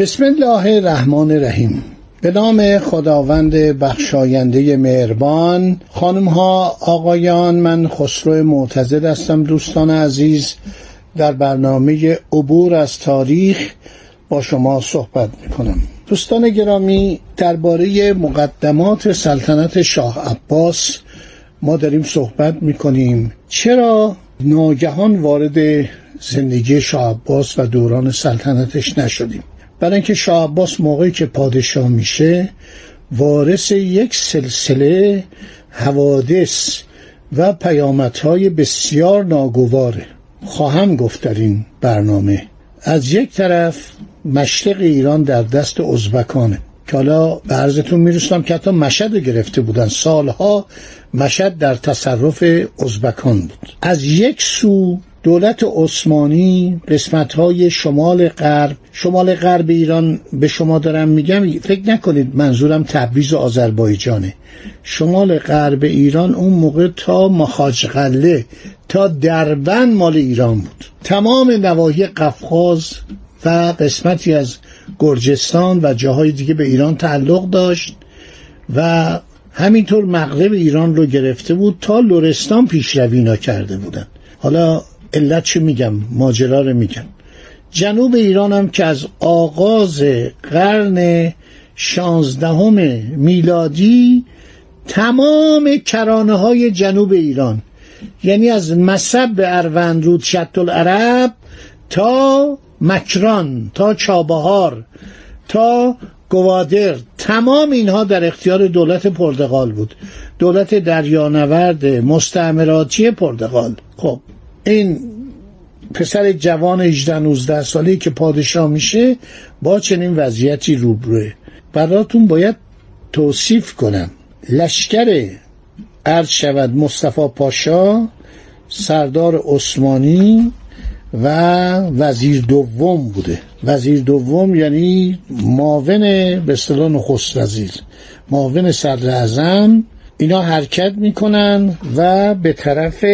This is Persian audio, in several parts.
بسم الله الرحمن الرحیم. به نام خداوند بخشاینده مهربان خانم ها آقایان من خسرو معتزد هستم. دوستان عزیز در برنامه عبور از تاریخ با شما صحبت می‌کنم. دوستان گرامی درباره مقدمات سلطنت شاه عباس ما داریم صحبت می‌کنیم. چرا ناگهان وارد زندگی شاه عباس و دوران سلطنتش نشدیم؟ برای اینکه شاه عباس موقعی که پادشاه میشه وارث یک سلسله حوادث و پیامدهای بسیار ناگواره. خواهم گفت در این برنامه. از یک طرف مشرق ایران در دست ازبکانه. که حالا به عرضتون میرسونم که حتی مشد گرفته بودن. سالها مشد در تصرف ازبکان بود. از یک سو دولت عثمانی قسمت های شمال غرب شمال غرب ایران به شما دارم میگم فکر نکنید منظورم تبریز آذربایجانه. شمال غرب ایران اون موقع تا مخاجقله تا دربن مال ایران بود. تمام نواحی قفقاز و قسمتی از گرجستان و جاهای دیگه به ایران تعلق داشت و همینطور مغرب ایران رو گرفته بود تا لرستان پیشروی کرده بودن. حالا علت چه میگم؟ ماجرا رو میگم. جنوب ایران هم که از آغاز قرن شانزدهم میلادی تمام کرانه های جنوب ایران یعنی از مصب به اروندرود شط العرب تا مکران تا چابهار تا گوادر تمام اینها در اختیار دولت پرتغال بود. دولت دریانورد مستعمراتی پرتغال. خب این پسر جوان 18 19 ساله که پادشاه میشه با چنین وضعیتی روبروه. براتون باید توصیف کنم. لشکر عرض شود مصطفی پاشا سردار عثمانی و وزیر دوم بوده. وزیر دوم یعنی معاون به اصطلاح نخست وزیر. معاون صدر اعظم. اینا حرکت می‌کنن و به طرف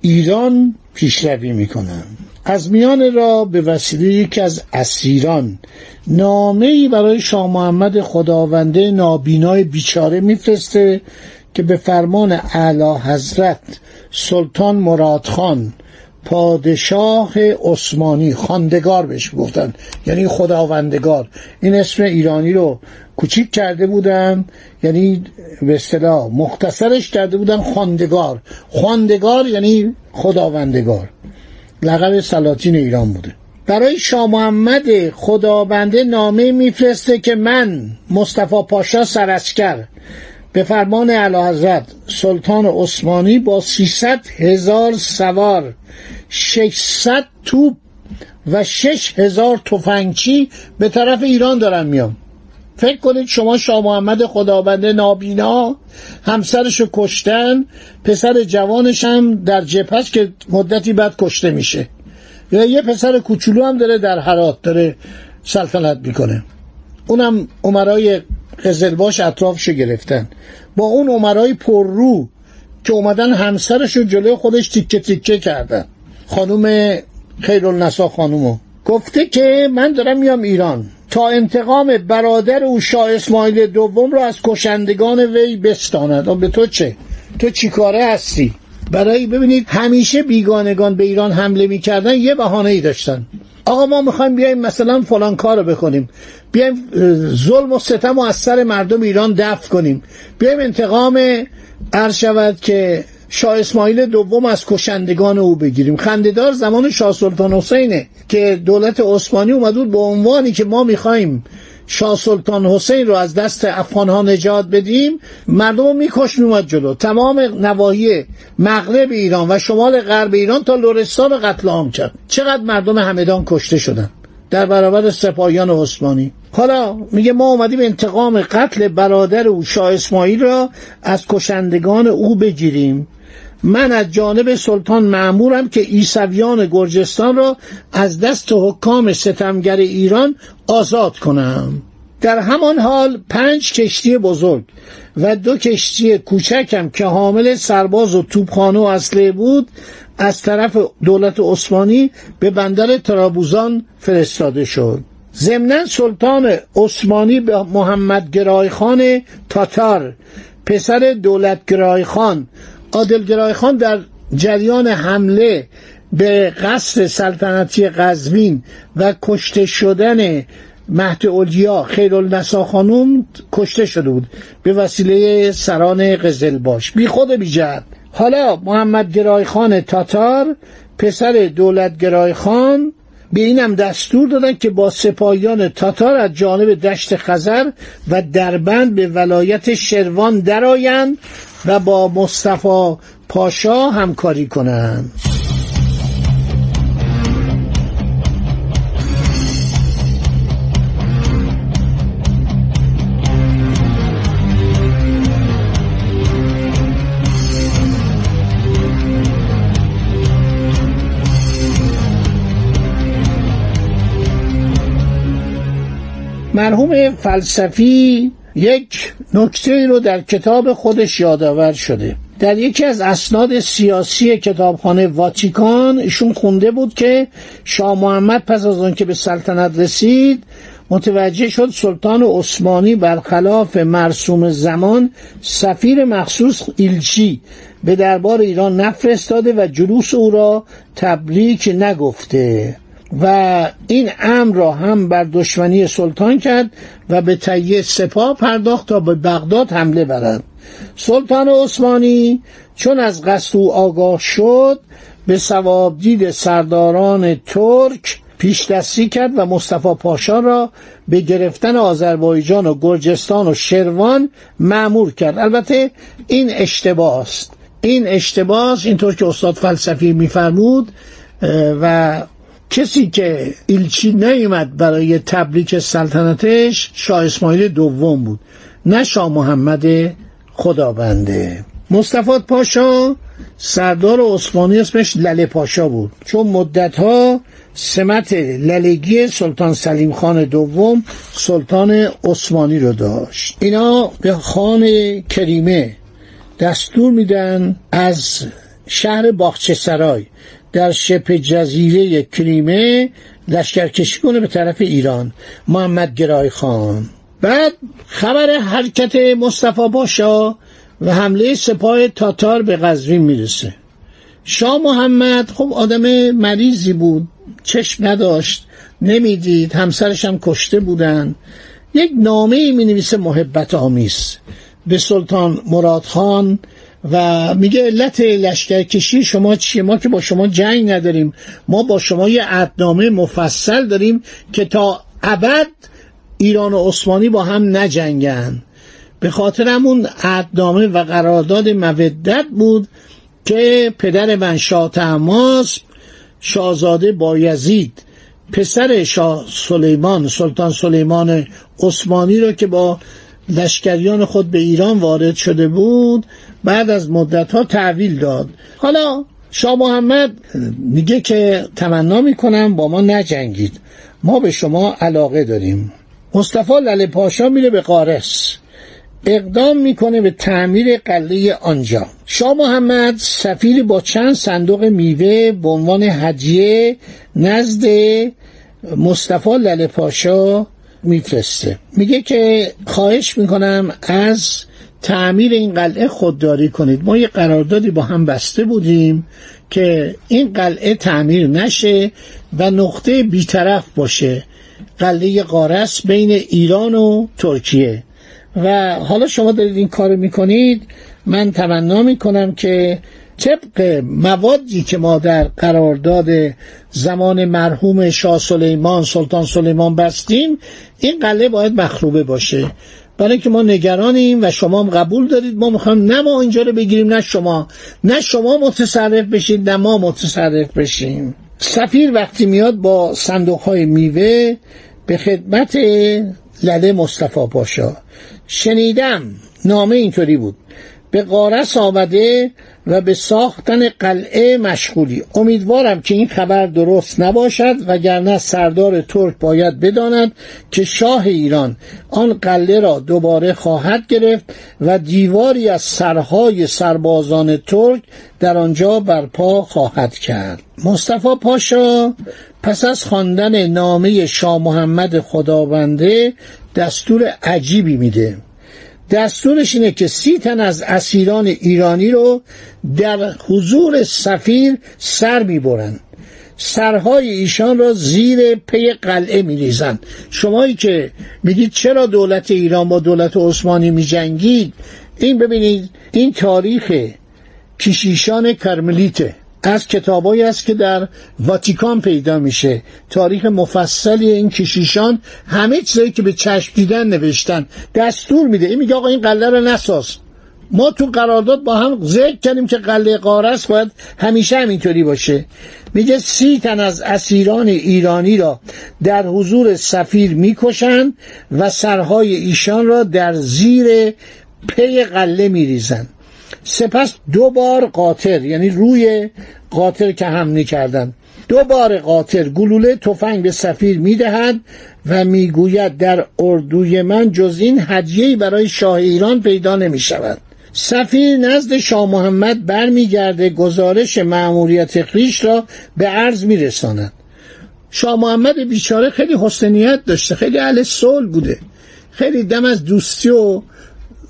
ایران پیشروی می‌کنن از میان را به وسیله یکی از اسیران نامه ای برای شاه محمد خداونده نابینای بیچاره میفرسته که به فرمان اعلی حضرت سلطان مرادخان پادشاه عثمانی خاندگار بهش گفتن یعنی خداوندگار. این اسم ایرانی رو کوچیک کرده بودن. یعنی به اصطلاح مختصرش کرده بودن خواندگار خواندگار یعنی خداوندگار. لقب سلاطین ایران بوده. برای شاه محمد خدابنده نامه میفرسته که من مصطفی پاشا سرسکر به فرمان اعلی حضرت سلطان عثمانی با 300 هزار سوار 600 توپ و 6 هزار تفنگچی به طرف ایران دارم میام فکر کنید شما شاه محمد خدابنده نابینا همسرشو کشتن پسر جوانش هم در جبهه که مدتی بعد کشته میشه. یا یه پسر کوچولو هم داره در حرات داره سلطنت می‌کنه. اونم عمرای قزلباش اطرافشو گرفتن. با اون عمرای پررو که اومدن همسرشو جلوی خودش تیکه تیکه کردن. خانوم خیرالنسا خانومو. گفته که من دارم میام ایران. تا انتقام برادر او شاه اسماعیل دوم را از کشندگان وی بستاند. به تو چه؟ تو چیکاره هستی؟ برای ببینید همیشه بیگانگان به ایران حمله می‌کردن یه بهانه ای داشتن. آقا ما می‌خوایم بیایم مثلا فلان کار رو بکنیم. بیایم ظلم و ستم و از سر مردم ایران دفع کنیم. بیایم انتقام عرض شود که شاه اسماعیل دوم از کشندگان او بگیریم. خندهدار زمان شاه سلطان حسینه که دولت عثمانی اومد بود به عنوانی که ما می‌خوایم شاه سلطان حسین رو از دست افغان ها نجات بدیم مردم میکش میومد جلو. تمام نواحی مغرب ایران و شمال غرب ایران تا لرستان قتل عام کرد. چقدر مردم همدان کشته شدن؟ در برابر سپاهیان عثمانی. حالا میگه ما اومدیم انتقام قتل برادر او شاه اسماعیل را از کشندگان او بگیریم. من از جانب سلطان معمورم که ایسویان گرجستان را از دست حکام ستمگر ایران آزاد کنم. در همان حال پنج کشتی بزرگ و دو کشتی کوچکم که حامل سرباز و توپخانه و اسلحه بود از طرف دولت عثمانی به بندر ترابوزان فرستاده شد. ضمنا سلطان عثمانی به محمد گرای خان تاتار پسر دولت گرای خان عادل خان در جریان حمله به قصر سلطنتی قزوین و کشته شدن مهد اولیا خیرالنسا خانوم کشته شده بود به وسیله سران قزلباش بی خود بی جد. حالا محمد گرای خان تاتار پسر دولت گرای خان به اینم دستور دادن که با سپاهیان تاتار از جانب دشت خزر و دربند به ولایت شروان درآیند و با مصطفی پاشا همکاری کنند. مرحوم فلسفی یک نکته رو در کتاب خودش یادآور شده. در یکی از اسناد سیاسی کتابخانه واتیکان ایشون خونده بود که شاه محمد پس از آن که به سلطنت رسید متوجه شد سلطان عثمانی برخلاف مرسوم زمان سفیر مخصوص ایلچی به دربار ایران نفرستاده و جلوس او را تبریک نگفته. و این امر را هم بر دشمنی سلطان کرد و به تهیه سپاه پرداخت تا به بغداد حمله برد. سلطان عثمانی چون از قصد او آگاه شد به سواب دید سرداران ترک پیش دستی کرد و مصطفی پاشا را به گرفتن آذربایجان و گرجستان و شروان معمور کرد. البته این اشتباه است. این اشتباه است اینطور که استاد فلسفی میفرمود و کسی که ایلچی نیومد برای تبریک سلطنتش شاه اسماعیل دوم بود. نه شاه محمد خدابنده مصطفی پاشا سردار عثمانی اسمش لله پاشا بود. چون مدتها سمت للگی سلطان سلیم خان دوم سلطان عثمانی رو داشت. اینا به خان کریمه دستور میدن از شهر باخچه سرای در شبه جزیره کریمه لشکرکشی کنه به طرف ایران. محمد گرای خان. بعد خبر حرکت مصطفی پاشا و حمله سپاه تاتار به قزوین می‌رسه. شاه محمد خب آدم مریضی بود چشم نداشت نمی‌دید همسرش هم کشته بودن. یک نامه می نویسه محبت آمیز. به سلطان مراد خان و میگه علت لشکرکشی شما چیه؟ ما که با شما جنگ نداریم. ما با شما یه عدنامه مفصل داریم که تا ابد ایران و عثمانی با هم نجنگن. به خاطر همون عدنامه و قرارداد مودت بود که پدر من شاه تماس شاهزاده بایزید پسر شاه سلیمان سلطان سلیمان عثمانی را که با لشکریان خود به ایران وارد شده بود بعد از مدت ها تحویل داد. حالا شاه محمد میگه که تمنا می‌کنم با ما نجنگید. ما به شما علاقه داریم. مصطفی لله پاشا میره به قارس. اقدام می‌کنه به تعمیر قلعه آنجا. شاه محمد سفیر با چند صندوق میوه به عنوان هدیه نزد مصطفی لله پاشا میفرسته. میگه که خواهش می‌کنم از تعمیر این قلعه خودداری کنید. ما یه قراردادی با هم بسته بودیم که این قلعه تعمیر نشه و نقطه بیطرف باشه. قلعه قارس بین ایران و ترکیه. و حالا شما دارید این کار می‌کنید. من تمنا می‌کنم که طبق موادی که ما در قرارداد زمان مرحوم شاه سلیمان سلطان سلیمان بستیم این قله باید مخروبه باشه. برای که ما نگرانیم و شما هم قبول دارید ما می‌خوایم نه ما اینجا رو بگیریم نه شما. نه شما متصرف بشید نه ما متصرف بشیم. سفیر وقتی میاد با صندوق های میوه به خدمت لده مصطفی پاشا. شنیدم نامه اینطوری بود. به قارس آمده و به ساختن قلعه مشغولی. امیدوارم که این خبر درست نباشد وگرنه سردار ترک باید بداند که شاه ایران آن قلعه را دوباره خواهد گرفت و دیواری از سرهای سربازان ترک در آنجا برپا خواهد کرد. مصطفی پاشا پس از خواندن نامه شاه محمد خداونده دستور عجیبی میده. دستورش اینه که سی تن از اسیران ایرانی رو در حضور سفیر سر می‌برن. سرهای ایشان را زیر پی قلعه میریزن. شمایی که میگید چرا دولت ایران با دولت عثمانی میجنگید؟ این ببینید این تاریخ کشیشان کرملیته. از کتابایی است که در واتیکان پیدا میشه. تاریخ مفصلی این کشیشان همه چیزایی که به چشم دیدن نوشتن دستور میده. این میگه آقا این قلعه رو نساز. ما تو قرارداد با هم ذکر کردیم که قلعه قارس باید همیشه همینطوری باشه. میگه سی تن از اسیران ایرانی را در حضور سفیر می‌کشند و سرهای ایشان را در زیر پی قله میریزند سپس دو بار قاطر یعنی روی قاطر که حمله کردن. دو بار قاطر گلوله تفنگ به سفیر می‌دهد و می‌گوید در اردوی من جز این هدیه‌ای برای شاه ایران پیدا نمی شود سفیر نزد شاه محمد برمیگرده گزارش مأموریت خیش را به عرض میرساند. شاه محمد بیچاره خیلی حسنیت داشته خیلی اهل صلح بوده. خیلی دم از دوستی و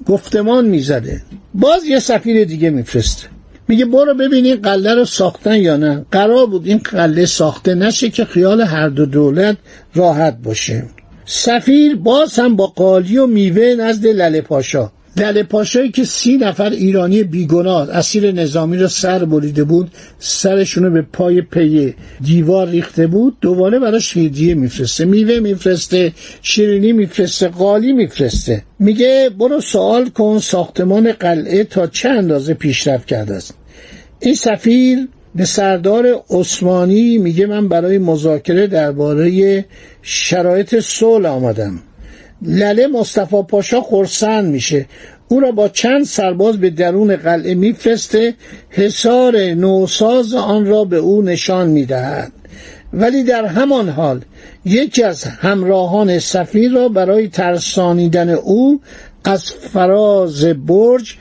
گفتمان می‌زده. باز یه سفیر دیگه میفرسته. میگه برو ببین این قله رو ساختن یا نه. قرار بود این قله ساخته نشه که خیال هر دو دولت راحت باشه. سفیر باز هم با قالی و میوه نزد لله پاشا. لله پاشایی که سی نفر ایرانی بیگناه اسیر نظامی رو سر بریده بود سرشون به پای پی دیوار ریخته بود دوباره براش هدیه میفرسته. میوه میفرسته شیرینی میفرسته قالی میفرسته. میگه برو سوال کن ساختمان قلعه تا چه اندازه پیشرفت کرده است. این سفیر به سردار عثمانی میگه من برای مذاکره درباره شرایط صلح آمدم. لله مصطفی پاشا خرسند میشه. او را با چند سرباز به درون قلعه میفرسته حصار نوساز آن را به او نشان می‌دهد. ولی در همان حال یکی از همراهان سفیر را برای ترسانیدن او از فراز برج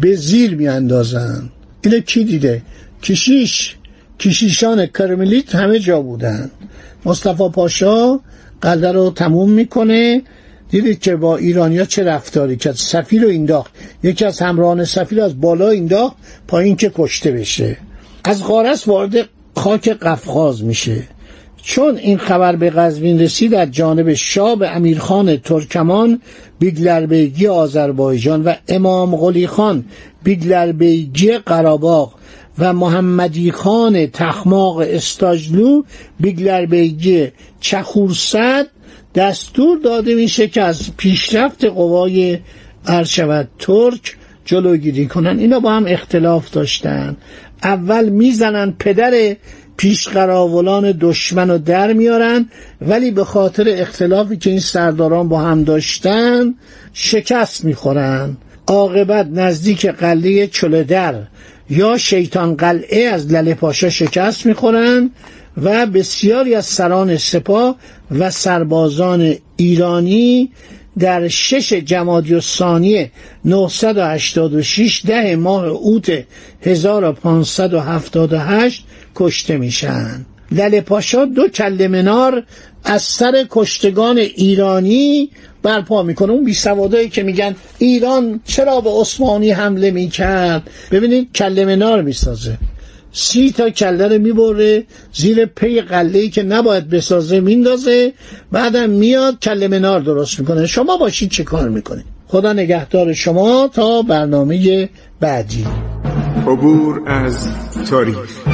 به زیر میاندازند. اینه کی دیده؟ کشیش. کشیشان کرملیت همه جا بودند. مصطفی پاشا قلعه رو تموم می‌کنه دیدید که با ایرانیا چه رفتاری کرد؟ سفیر رو اینداخت. یکی از همراهان سفیر از بالا اینداخت پایین که کشته بشه. از غارس وارد خاک قفقاز میشه. چون این خبر به قزوین رسید از جانب شاه به امیرخان ترکمان بیگلربیگی آذربایجان و امام قلی خان بیگلربیگی قراباغ و محمدی خان تخماق استاجلو بیگلربیگی چخورسعد دستور داده میشه که از پیشرفت قوای اردوی ترک جلوگیری کنن. اینا با هم اختلاف داشتن. اول می‌زنن پدر پیشقراولان دشمن رو در میارن ولی به خاطر اختلافی که این سرداران با هم داشتن شکست می‌خورن. عاقبت نزدیک قلعه چلدر یا شیطان قلعه از لله پاشا شکست می‌خورن و بسیاری از سران سپاه و سربازان ایرانی در شش جمادی و ثانیه 986 ده ماه اوت 1578 کشته میشن. لله پاشا دو کل منار از سر کشتگان ایرانی برپا می‌کنه. اون بیسوادایی که میگن ایران چرا به عثمانی حمله می‌کرد؟ ببینید کل منار می‌سازه. سی تا کله رو می‌بره زیر پی قله که نباید بسازه میندازه. بعدم میاد کله منار درست می‌کنه. شما باشید چه کار می‌کنید خدا نگهدار شما تا برنامه بعدی. عبور از تاریخ.